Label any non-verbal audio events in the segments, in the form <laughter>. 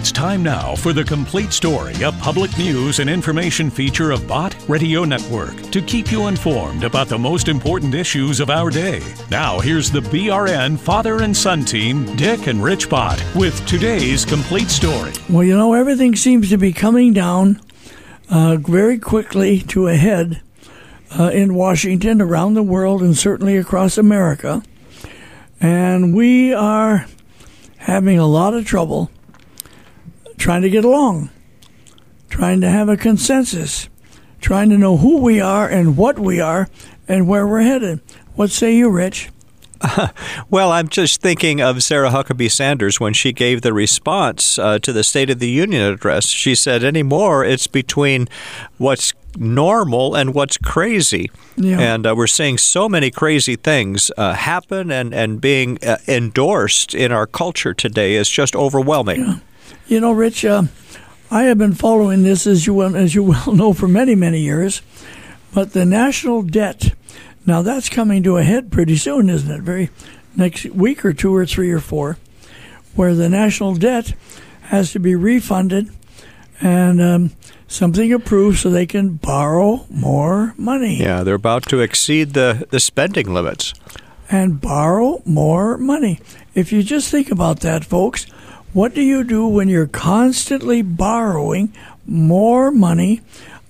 It's time now for the complete story, a public news and information feature of Bott Radio Network to keep you informed about the most important issues of our day. Now, here's the BRN father and son team, Dick and Rich Bott, with today's complete story. Well, you know, everything seems to be coming down uh, very quickly to a head uh, in Washington, around the world, and certainly across America. And we are having a lot of trouble trying to get along, trying to have a consensus, trying to know who we are and what we are and where we're headed. What say you, Rich? <laughs> well, I'm just thinking of Sarah Huckabee Sanders when she gave the response uh, to the State of the Union address. She said, anymore, it's between what's normal and what's crazy. Yeah. And uh, we're seeing so many crazy things uh, happen and, and being uh, endorsed in our culture today is just overwhelming. Yeah. You know, Rich, uh, I have been following this as you well, as you well <laughs> know for many many years, but the national debt. Now that's coming to a head pretty soon, isn't it? Very next week or two or three or four, where the national debt has to be refunded and um, something approved so they can borrow more money. Yeah, they're about to exceed the, the spending limits. And borrow more money. If you just think about that, folks, what do you do when you're constantly borrowing more money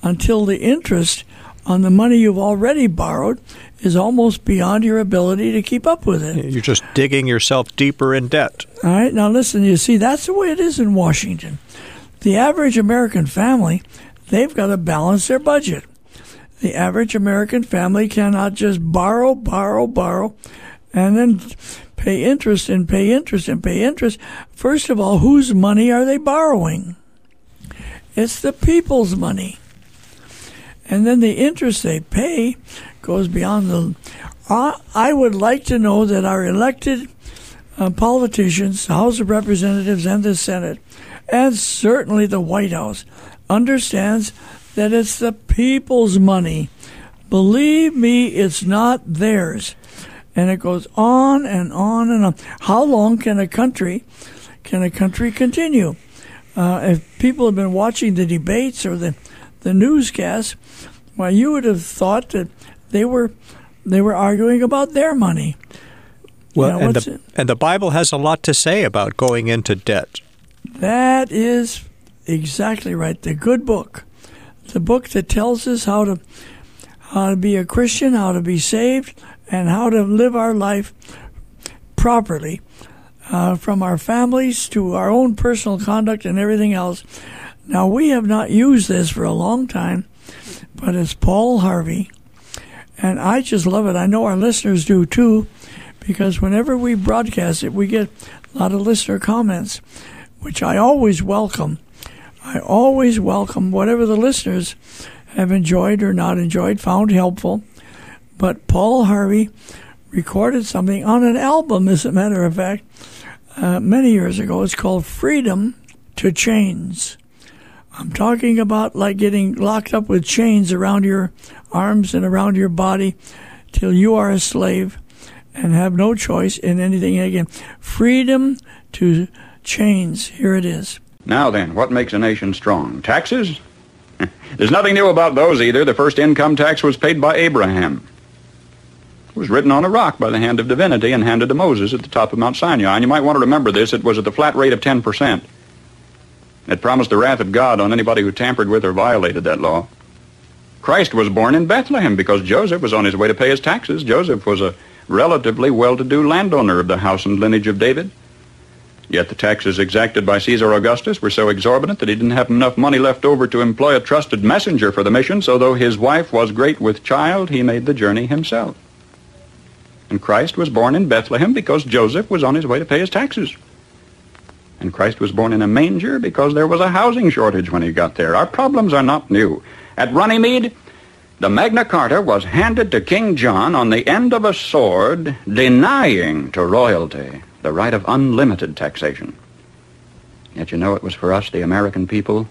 until the interest on the money you've already borrowed is almost beyond your ability to keep up with it? You're just digging yourself deeper in debt. All right, now listen, you see, that's the way it is in Washington. The average American family, they've got to balance their budget. The average American family cannot just borrow, borrow, borrow, and then pay interest and pay interest and pay interest. First of all, whose money are they borrowing? It's the people's money. And then the interest they pay goes beyond the. I would like to know that our elected uh, politicians, the House of Representatives and the Senate, and certainly the White House, understands that it's the people's money. Believe me, it's not theirs and it goes on and on and on. How long can a country can a country continue? Uh, if people have been watching the debates or the the newscasts, well, you would have thought that they were they were arguing about their money. Well, you know, and, the, and the Bible has a lot to say about going into debt. That is exactly right. The good book, the book that tells us how to how to be a Christian, how to be saved, and how to live our life properly, uh, from our families to our own personal conduct and everything else. Now, we have not used this for a long time, but it's Paul Harvey, and I just love it. I know our listeners do too, because whenever we broadcast it, we get a lot of listener comments, which I always welcome. I always welcome whatever the listeners have enjoyed or not enjoyed, found helpful. But Paul Harvey recorded something on an album, as a matter of fact, uh, many years ago. It's called Freedom to Chains. I'm talking about like getting locked up with chains around your arms and around your body till you are a slave and have no choice in anything again. Freedom to chains. Here it is. Now then, what makes a nation strong? Taxes? <laughs> There's nothing new about those either. The first income tax was paid by Abraham. It was written on a rock by the hand of divinity and handed to Moses at the top of Mount Sinai. And you might want to remember this. It was at the flat rate of 10%. It promised the wrath of God on anybody who tampered with or violated that law. Christ was born in Bethlehem because Joseph was on his way to pay his taxes. Joseph was a relatively well-to-do landowner of the house and lineage of David. Yet the taxes exacted by Caesar Augustus were so exorbitant that he didn't have enough money left over to employ a trusted messenger for the mission, so though his wife was great with child, he made the journey himself. And Christ was born in Bethlehem because Joseph was on his way to pay his taxes. And Christ was born in a manger because there was a housing shortage when he got there. Our problems are not new. At Runnymede, the Magna Carta was handed to King John on the end of a sword, denying to royalty the right of unlimited taxation. Yet you know it was for us, the American people,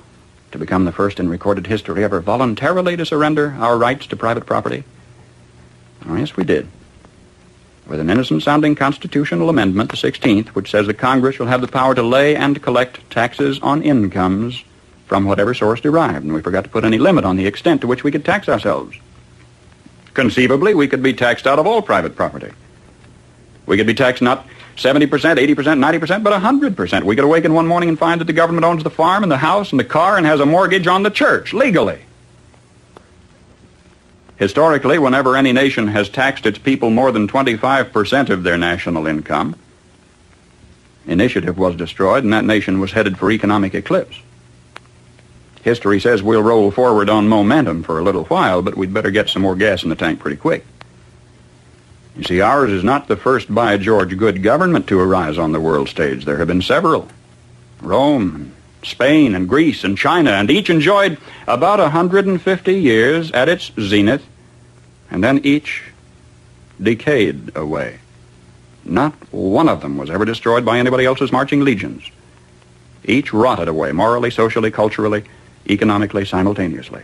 to become the first in recorded history ever voluntarily to surrender our rights to private property? Oh, yes, we did. With an innocent sounding constitutional amendment, the 16th, which says the Congress shall have the power to lay and collect taxes on incomes from whatever source derived. And we forgot to put any limit on the extent to which we could tax ourselves. Conceivably, we could be taxed out of all private property. We could be taxed not 70%, 80%, 90%, but 100%. We could awaken one morning and find that the government owns the farm and the house and the car and has a mortgage on the church, legally. Historically, whenever any nation has taxed its people more than 25% of their national income, initiative was destroyed and that nation was headed for economic eclipse. History says we'll roll forward on momentum for a little while, but we'd better get some more gas in the tank pretty quick. You see, ours is not the first by George good government to arise on the world stage. There have been several. Rome, Spain and Greece and China, and each enjoyed about 150 years at its zenith, and then each decayed away. Not one of them was ever destroyed by anybody else's marching legions. Each rotted away, morally, socially, culturally, economically, simultaneously.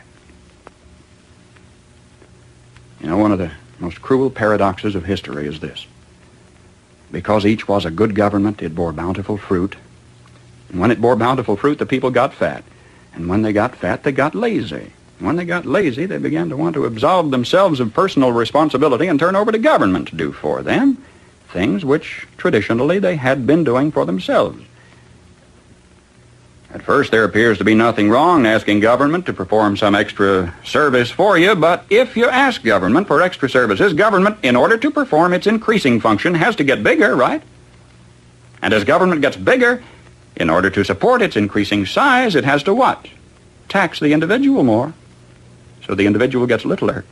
You know, one of the most cruel paradoxes of history is this. Because each was a good government, it bore bountiful fruit, when it bore bountiful fruit, the people got fat. And when they got fat, they got lazy. When they got lazy, they began to want to absolve themselves of personal responsibility and turn over to government to do for them things which traditionally they had been doing for themselves. At first, there appears to be nothing wrong in asking government to perform some extra service for you, but if you ask government for extra services, government, in order to perform its increasing function, has to get bigger, right? And as government gets bigger, in order to support its increasing size, it has to what? Tax the individual more. So the individual gets littler. Er.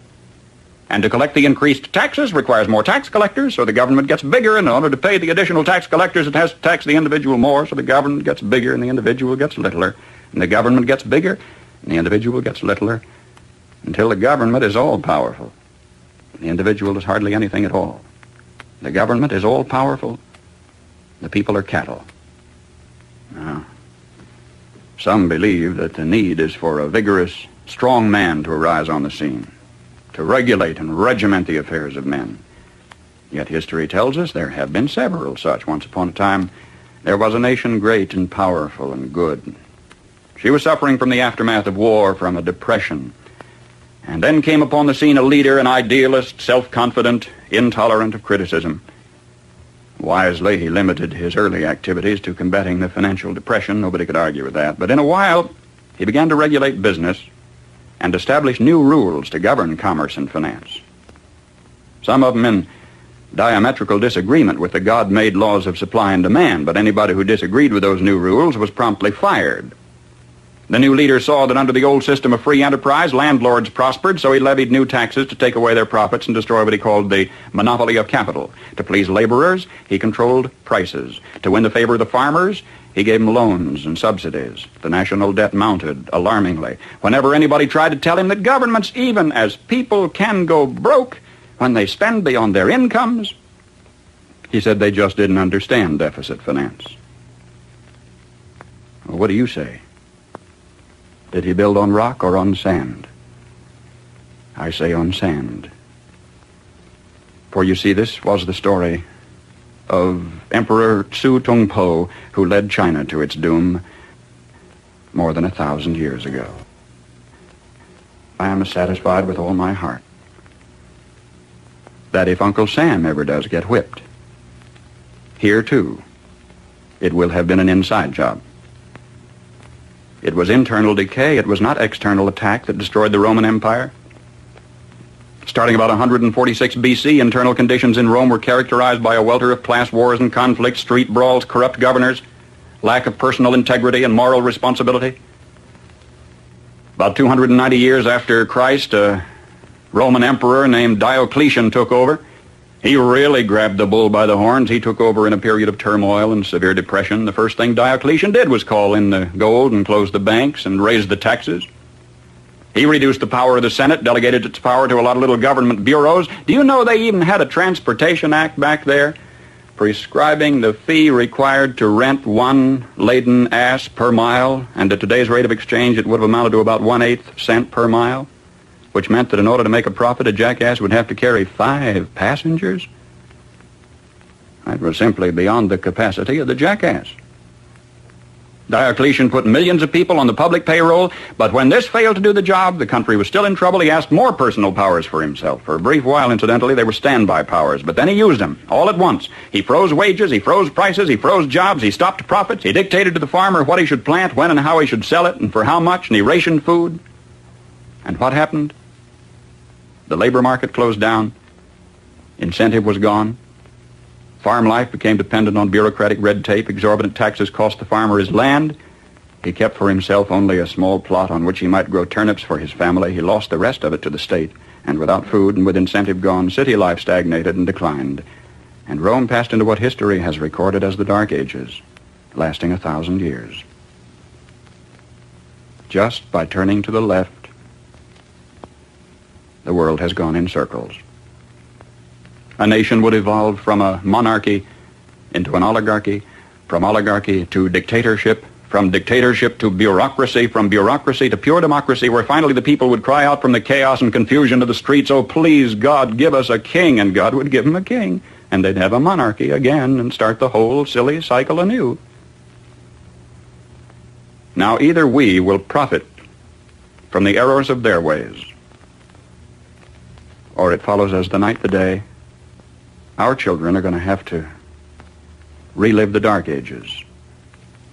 And to collect the increased taxes requires more tax collectors, so the government gets bigger. And in order to pay the additional tax collectors, it has to tax the individual more, so the government gets bigger and the individual gets littler. And the government gets bigger and the individual gets littler until the government is all powerful. The individual is hardly anything at all. The government is all powerful. The people are cattle. Now, some believe that the need is for a vigorous, strong man to arise on the scene, to regulate and regiment the affairs of men. Yet history tells us there have been several such. Once upon a time, there was a nation great and powerful and good. She was suffering from the aftermath of war, from a depression. And then came upon the scene a leader, an idealist, self-confident, intolerant of criticism. Wisely, he limited his early activities to combating the financial depression. Nobody could argue with that. But in a while, he began to regulate business and establish new rules to govern commerce and finance. Some of them in diametrical disagreement with the God-made laws of supply and demand, but anybody who disagreed with those new rules was promptly fired. The new leader saw that under the old system of free enterprise, landlords prospered, so he levied new taxes to take away their profits and destroy what he called the monopoly of capital. To please laborers, he controlled prices. To win the favor of the farmers, he gave them loans and subsidies. The national debt mounted alarmingly. Whenever anybody tried to tell him that governments, even as people, can go broke when they spend beyond their incomes, he said they just didn't understand deficit finance. Well, what do you say? Did he build on rock or on sand? I say on sand. For you see, this was the story of Emperor Tsu Tung Po, who led China to its doom more than a thousand years ago. I am satisfied with all my heart that if Uncle Sam ever does get whipped, here too, it will have been an inside job. It was internal decay. It was not external attack that destroyed the Roman Empire. Starting about 146 BC, internal conditions in Rome were characterized by a welter of class wars and conflicts, street brawls, corrupt governors, lack of personal integrity and moral responsibility. About 290 years after Christ, a Roman emperor named Diocletian took over. He really grabbed the bull by the horns. He took over in a period of turmoil and severe depression. The first thing Diocletian did was call in the gold and close the banks and raise the taxes. He reduced the power of the Senate, delegated its power to a lot of little government bureaus. Do you know they even had a Transportation Act back there prescribing the fee required to rent one laden ass per mile, and at today's rate of exchange it would have amounted to about one-eighth cent per mile? Which meant that in order to make a profit, a jackass would have to carry five passengers. That was simply beyond the capacity of the jackass. Diocletian put millions of people on the public payroll, but when this failed to do the job, the country was still in trouble. He asked more personal powers for himself. For a brief while, incidentally, they were standby powers, but then he used them all at once. He froze wages, he froze prices, he froze jobs, he stopped profits, he dictated to the farmer what he should plant, when and how he should sell it, and for how much, and he rationed food. And what happened? The labor market closed down. Incentive was gone. Farm life became dependent on bureaucratic red tape. Exorbitant taxes cost the farmer his land. He kept for himself only a small plot on which he might grow turnips for his family. He lost the rest of it to the state. And without food and with incentive gone, city life stagnated and declined. And Rome passed into what history has recorded as the Dark Ages, lasting a thousand years. Just by turning to the left, the world has gone in circles a nation would evolve from a monarchy into an oligarchy, from oligarchy to dictatorship, from dictatorship to bureaucracy, from bureaucracy to pure democracy, where finally the people would cry out from the chaos and confusion of the streets, Oh, please, God, give us a king, and God would give them a king, and they'd have a monarchy again and start the whole silly cycle anew. Now either we will profit from the errors of their ways, or it follows as the night the day, our children are going to have to relive the Dark Ages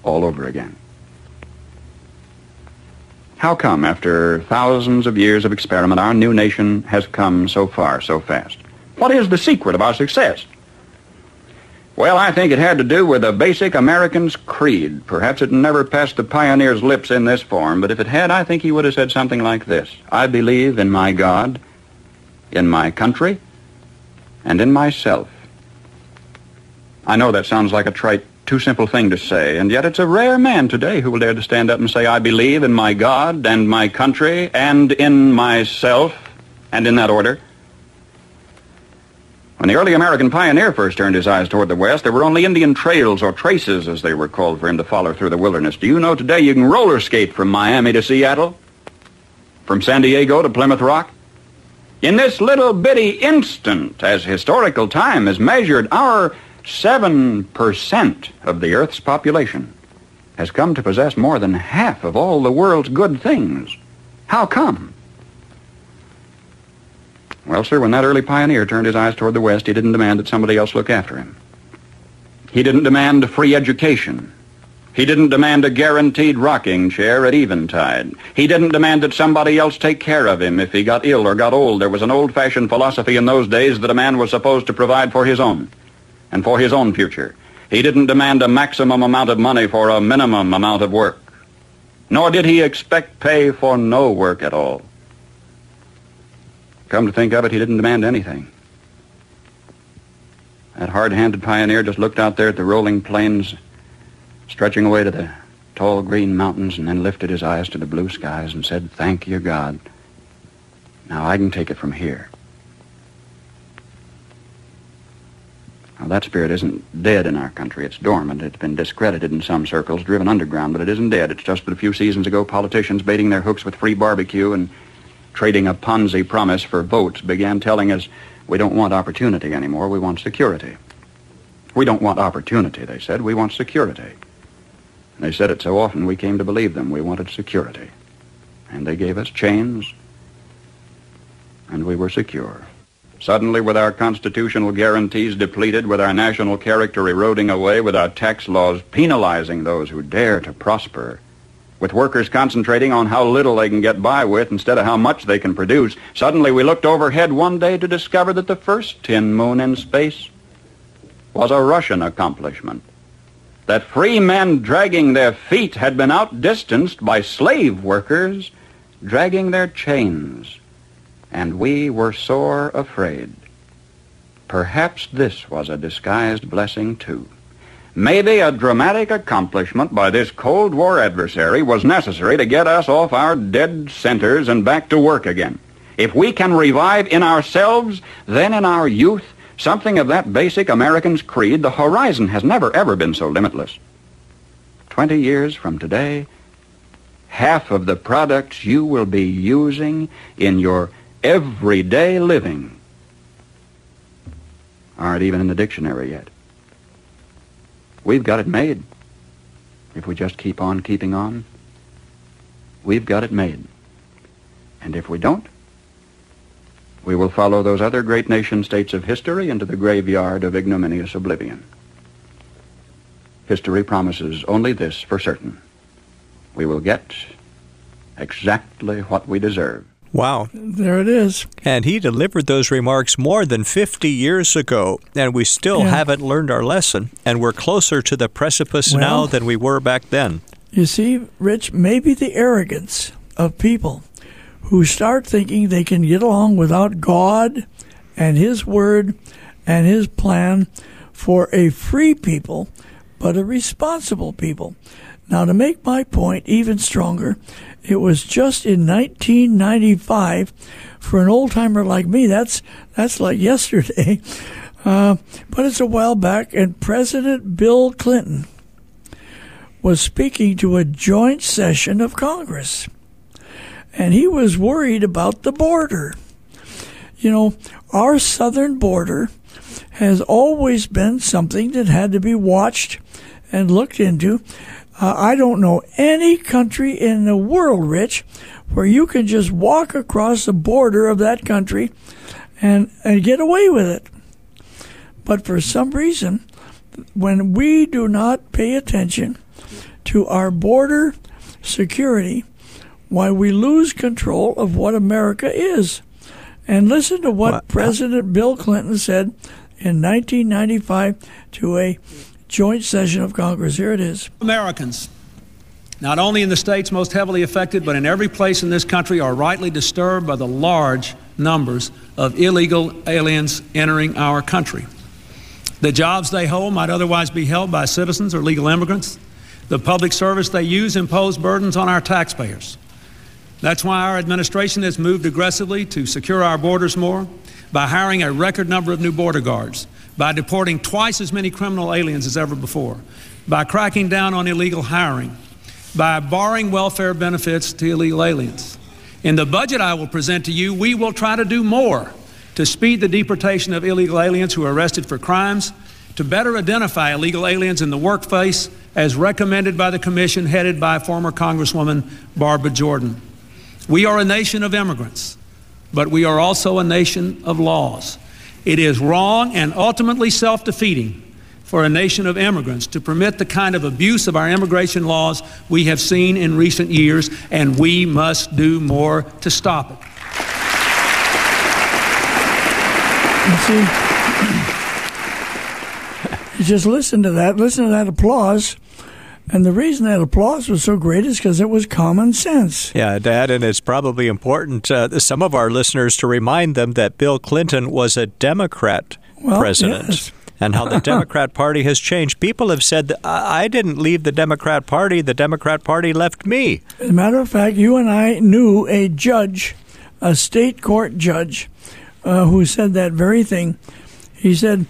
all over again. How come, after thousands of years of experiment, our new nation has come so far so fast? What is the secret of our success? Well, I think it had to do with a basic American's creed. Perhaps it never passed the pioneer's lips in this form, but if it had, I think he would have said something like this. I believe in my God, in my country, and in myself. I know that sounds like a trite, too simple thing to say, and yet it's a rare man today who will dare to stand up and say, I believe in my God and my country and in myself, and in that order. When the early American pioneer first turned his eyes toward the west, there were only Indian trails or traces, as they were called, for him to follow through the wilderness. Do you know today you can roller skate from Miami to Seattle? From San Diego to Plymouth Rock? In this little bitty instant, as historical time is measured, our 7% of the Earth's population has come to possess more than half of all the world's good things. How come? Well, sir, when that early pioneer turned his eyes toward the West, he didn't demand that somebody else look after him. He didn't demand free education. He didn't demand a guaranteed rocking chair at eventide. He didn't demand that somebody else take care of him if he got ill or got old. There was an old-fashioned philosophy in those days that a man was supposed to provide for his own and for his own future. He didn't demand a maximum amount of money for a minimum amount of work. Nor did he expect pay for no work at all. Come to think of it, he didn't demand anything. That hard-handed pioneer just looked out there at the rolling plains stretching away to the tall green mountains, and then lifted his eyes to the blue skies and said, Thank you, God. Now I can take it from here. Now, that spirit isn't dead in our country. It's dormant. It's been discredited in some circles, driven underground, but it isn't dead. It's just that a few seasons ago, politicians baiting their hooks with free barbecue and trading a Ponzi promise for votes began telling us we don't want opportunity anymore. We want security. We don't want opportunity, they said. We want security. They said it so often we came to believe them. We wanted security. And they gave us chains, and we were secure. Suddenly, with our constitutional guarantees depleted, with our national character eroding away, with our tax laws penalizing those who dare to prosper, with workers concentrating on how little they can get by with instead of how much they can produce, suddenly we looked overhead one day to discover that the first tin moon in space was a Russian accomplishment that free men dragging their feet had been outdistanced by slave workers dragging their chains, and we were sore afraid. Perhaps this was a disguised blessing, too. Maybe a dramatic accomplishment by this Cold War adversary was necessary to get us off our dead centers and back to work again. If we can revive in ourselves, then in our youth, something of that basic American's creed, the horizon has never, ever been so limitless. Twenty years from today, half of the products you will be using in your everyday living aren't even in the dictionary yet. We've got it made. If we just keep on keeping on, we've got it made. And if we don't, we will follow those other great nation states of history into the graveyard of ignominious oblivion. History promises only this for certain. We will get exactly what we deserve. Wow. There it is. And he delivered those remarks more than 50 years ago, and we still Yeah. haven't learned our lesson, and we're closer to the precipice Well- now than we were back then. You see, Rich, maybe the arrogance of people who start thinking they can get along without God and His Word and His plan for a free people, but a responsible people. Now, to make my point even stronger, it was just in 1995 for an old timer like me. That's that's like yesterday, <laughs> uh, but it's a while back. And President Bill Clinton was speaking to a joint session of Congress. And he was worried about the border. You know, our southern border has always been something that had to be watched and looked into. Uh, I don't know any country in the world, Rich, where you can just walk across the border of that country and, and get away with it. But for some reason, when we do not pay attention to our border security, why we lose control of what America is. And listen to what Well, uh, President Bill Clinton said in 1995 to a joint session of Congress. Here it is. Americans, not only in the states most heavily affected, but in every place in this country, are rightly disturbed by the large numbers of illegal aliens entering our country. The jobs they hold might otherwise be held by citizens or legal immigrants. The public service they use impose burdens on our taxpayers. That's why our administration has moved aggressively to secure our borders more by hiring a record number of new border guards, by deporting twice as many criminal aliens as ever before, by cracking down on illegal hiring, by barring welfare benefits to illegal aliens. In the budget I will present to you, we will try to do more to speed the deportation of illegal aliens who are arrested for crimes, to better identify illegal aliens in the workplace as recommended by the commission headed by former Congresswoman Barbara Jordan. We are a nation of immigrants, but we are also a nation of laws. It is wrong and ultimately self defeating for a nation of immigrants to permit the kind of abuse of our immigration laws we have seen in recent years, and we must do more to stop it. You see, <clears throat> just listen to that, listen to that applause. And the reason that applause was so great is because it was common sense. Yeah, Dad, and it's probably important uh, some of our listeners to remind them that Bill Clinton was a Democrat Well, president. yes. And how the <laughs> Democrat Party has changed. People have said I didn't leave the Democrat Party; the Democrat Party left me. As a matter of fact, you and I knew a judge, a state court judge, uh, who said that very thing. He said,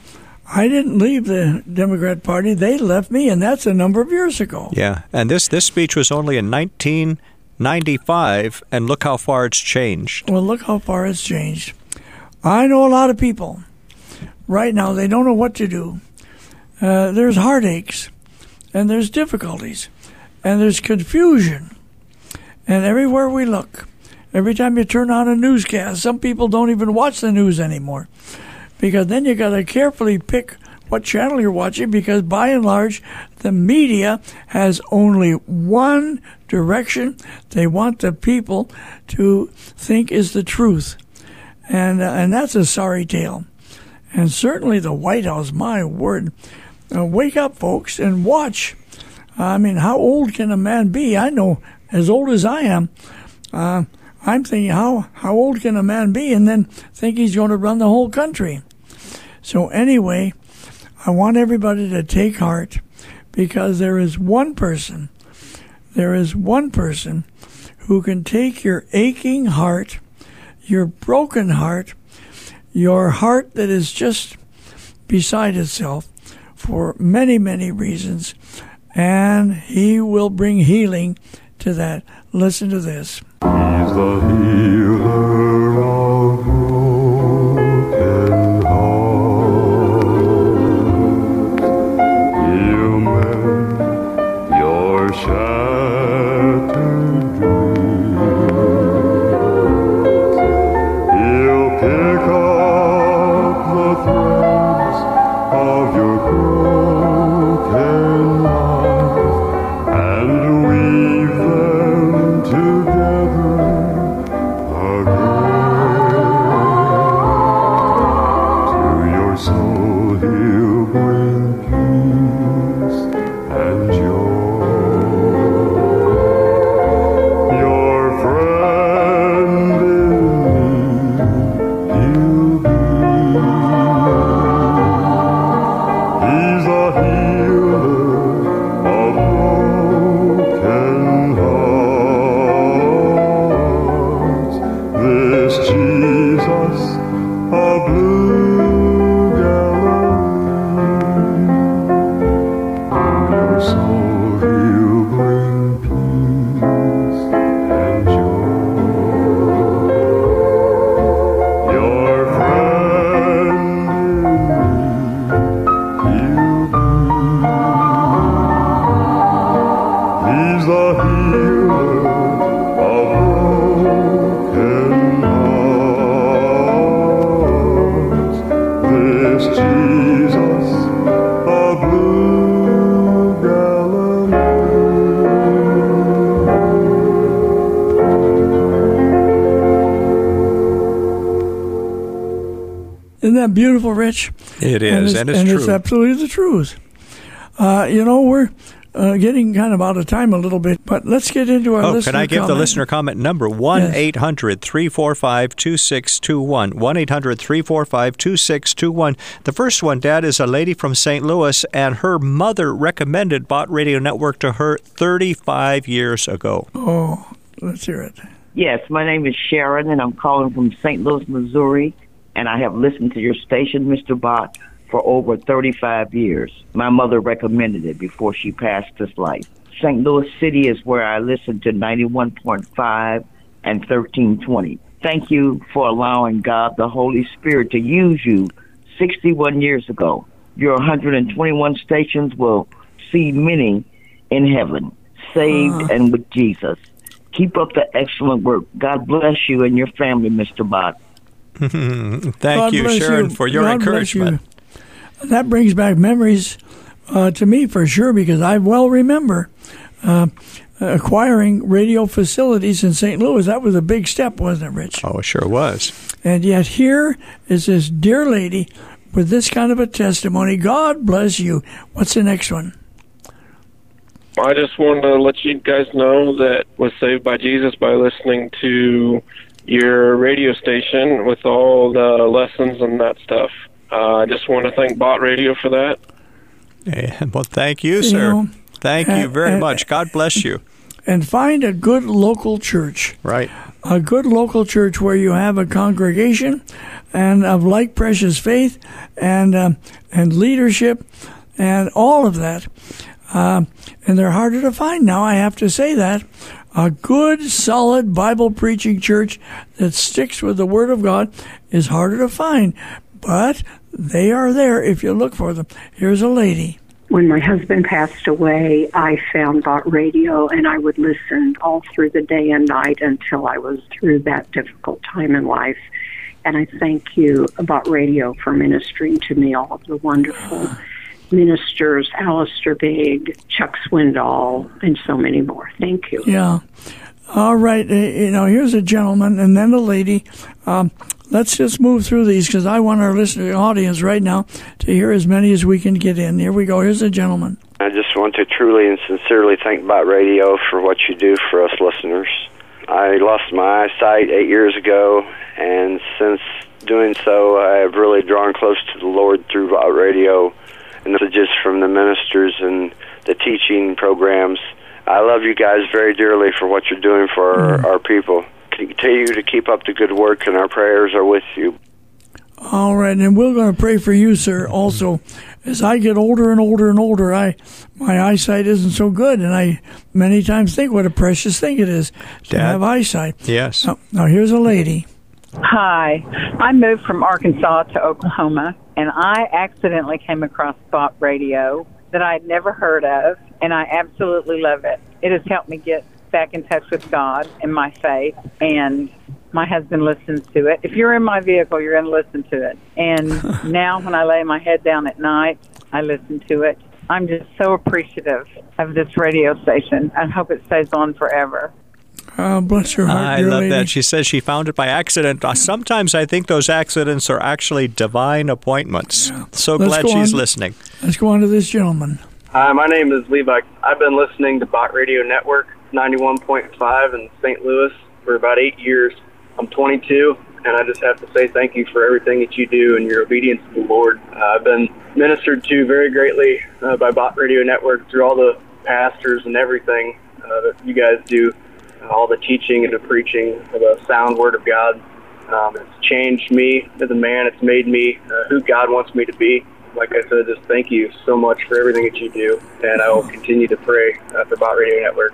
I didn't leave the Democrat Party, they left me, and that's a number of years ago. Yeah, and this this speech was only in 1995, and look how far it's changed. Well, look how far it's changed. I know a lot of people right now, they don't know what to do. Uh, there's heartaches, and there's difficulties, and there's confusion. And everywhere we look, every time you turn on a newscast, some people don't even watch the news anymore. Because then you got to carefully pick what channel you're watching because by and large, the media has only one direction they want the people to think is the truth. And, uh, and that's a sorry tale. And certainly the White House, my word. Uh, wake up, folks, and watch. I mean, how old can a man be? I know as old as I am. Uh, I'm thinking, how, how old can a man be and then think he's going to run the whole country? So, anyway, I want everybody to take heart because there is one person, there is one person who can take your aching heart, your broken heart, your heart that is just beside itself for many, many reasons, and he will bring healing to that. Listen to this. He's the healer It is, and it's, and true. it's absolutely the truth. Uh, you know, we're uh, getting kind of out of time a little bit, but let's get into our Oh, listener can I give the listener comment number? 1 800 345 2621. 1 800 345 2621. The first one, Dad, is a lady from St. Louis, and her mother recommended Bott Radio Network to her 35 years ago. Oh, let's hear it. Yes, my name is Sharon, and I'm calling from St. Louis, Missouri, and I have listened to your station, Mr. Bott, for over 35 years. My mother recommended it before she passed this life. St. Louis City is where I listen to 91.5 and 1320. Thank you for allowing God, the Holy Spirit, to use you 61 years ago. Your 121 stations will see many in heaven, saved ah. and with Jesus. Keep up the excellent work. God bless you and your family, Mr. Bott. <laughs> Thank God you, Sharon, you. for your God bless you. Encouragement. That brings back memories uh, to me for sure because I well remember uh, acquiring radio facilities in St. Louis. That was a big step, wasn't it, Rich? Oh, it sure was. And yet here is this dear lady with this kind of a testimony. God bless you. What's the next one? I just wanted to let you guys know that was saved by Jesus by listening to your radio station with all the lessons and that stuff. Uh, I just want to thank Bott Radio for that. Eh, Well, thank you, You sir. know, thank uh, you very uh, much. God bless you. And find a good local church. Right. a good local church where you have a congregation and of like precious faith and um, and leadership and all of that. Um, and they're harder to find now. I have to say that a good, solid Bible preaching church that sticks with the Word of God is harder to find, but they are there if you look for them. Here's a lady. When my husband passed away, I found Bott Radio and I would listen all through the day and night until I was through that difficult time in life. And I thank you, Bott Radio, for ministering to me all of the wonderful <sighs> ministers, Alistair Begg, Chuck Swindoll, and so many more. Thank you. Yeah. All right. You know, here's a gentleman and then a lady. Um, let's just move through these because I want our listening audience right now to hear as many as we can get in. Here we go. Here's a gentleman. I just want to truly and sincerely thank Bott Radio for what you do for us listeners. I lost my eyesight eight years ago, and since doing so, I have really drawn close to the Lord through Bott Radio and the messages from the ministers and the teaching programs. I love you guys very dearly for what you're doing for our, mm. our people. Continue to keep up the good work, and our prayers are with you. All right, and we're going to pray for you, sir. Also, as I get older and older and older, I my eyesight isn't so good, and I many times think what a precious thing it is to Dad? have eyesight. Yes. Now, now here's a lady. Hi, I moved from Arkansas to Oklahoma, and I accidentally came across Spot Radio that I had never heard of, and I absolutely love it. It has helped me get back in touch with God and my faith, and my husband listens to it. If you're in my vehicle, you're going to listen to it. And <laughs> now, when I lay my head down at night, I listen to it. I'm just so appreciative of this radio station. I hope it stays on forever. Uh, bless your heart, I dear love lady. that. She says she found it by accident. Uh, Sometimes I think those accidents are actually divine appointments. So Let's glad she's on. listening. Let's go on to this gentleman. Hi, my name is Levi. I've been listening to Bott Radio Network 91.5 in St. Louis for about eight years. I'm 22, and I just have to say thank you for everything that you do and your obedience to the Lord. Uh, I've been ministered to very greatly uh, by Bott Radio Network through all the pastors and everything uh, that you guys do, uh, all the teaching and the preaching of the sound Word of God. Um, it's changed me as a man. It's made me uh, who God wants me to be. Like I said, just thank you so much for everything that you do, and I will continue to pray uh, for Bott Radio Network.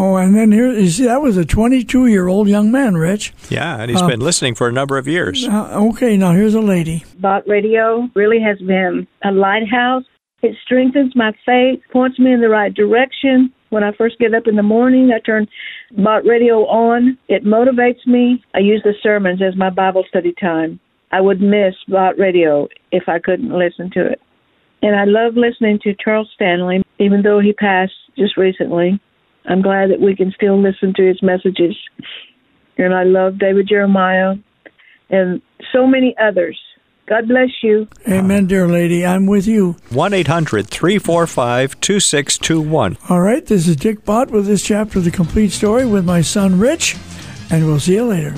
Oh, and then here, you see, that was a 22 year old young man, Rich. Yeah, and he's Uh, been listening for a number of years. Uh, okay, now here's a lady. Bott Radio really has been a lighthouse. It strengthens my faith, points me in the right direction, When I first get up in the morning, I turn Bott Radio on. It motivates me. I use the sermons as my Bible study time. I would miss Bott Radio if I couldn't listen to it. And I love listening to Charles Stanley, even though he passed just recently. I'm glad that we can still listen to his messages. And I love David Jeremiah and so many others. God bless you. Amen, dear lady. I'm with you. 1 800 345 2621. All right, this is Dick Bott with this chapter of The Complete Story with my son Rich, and we'll see you later.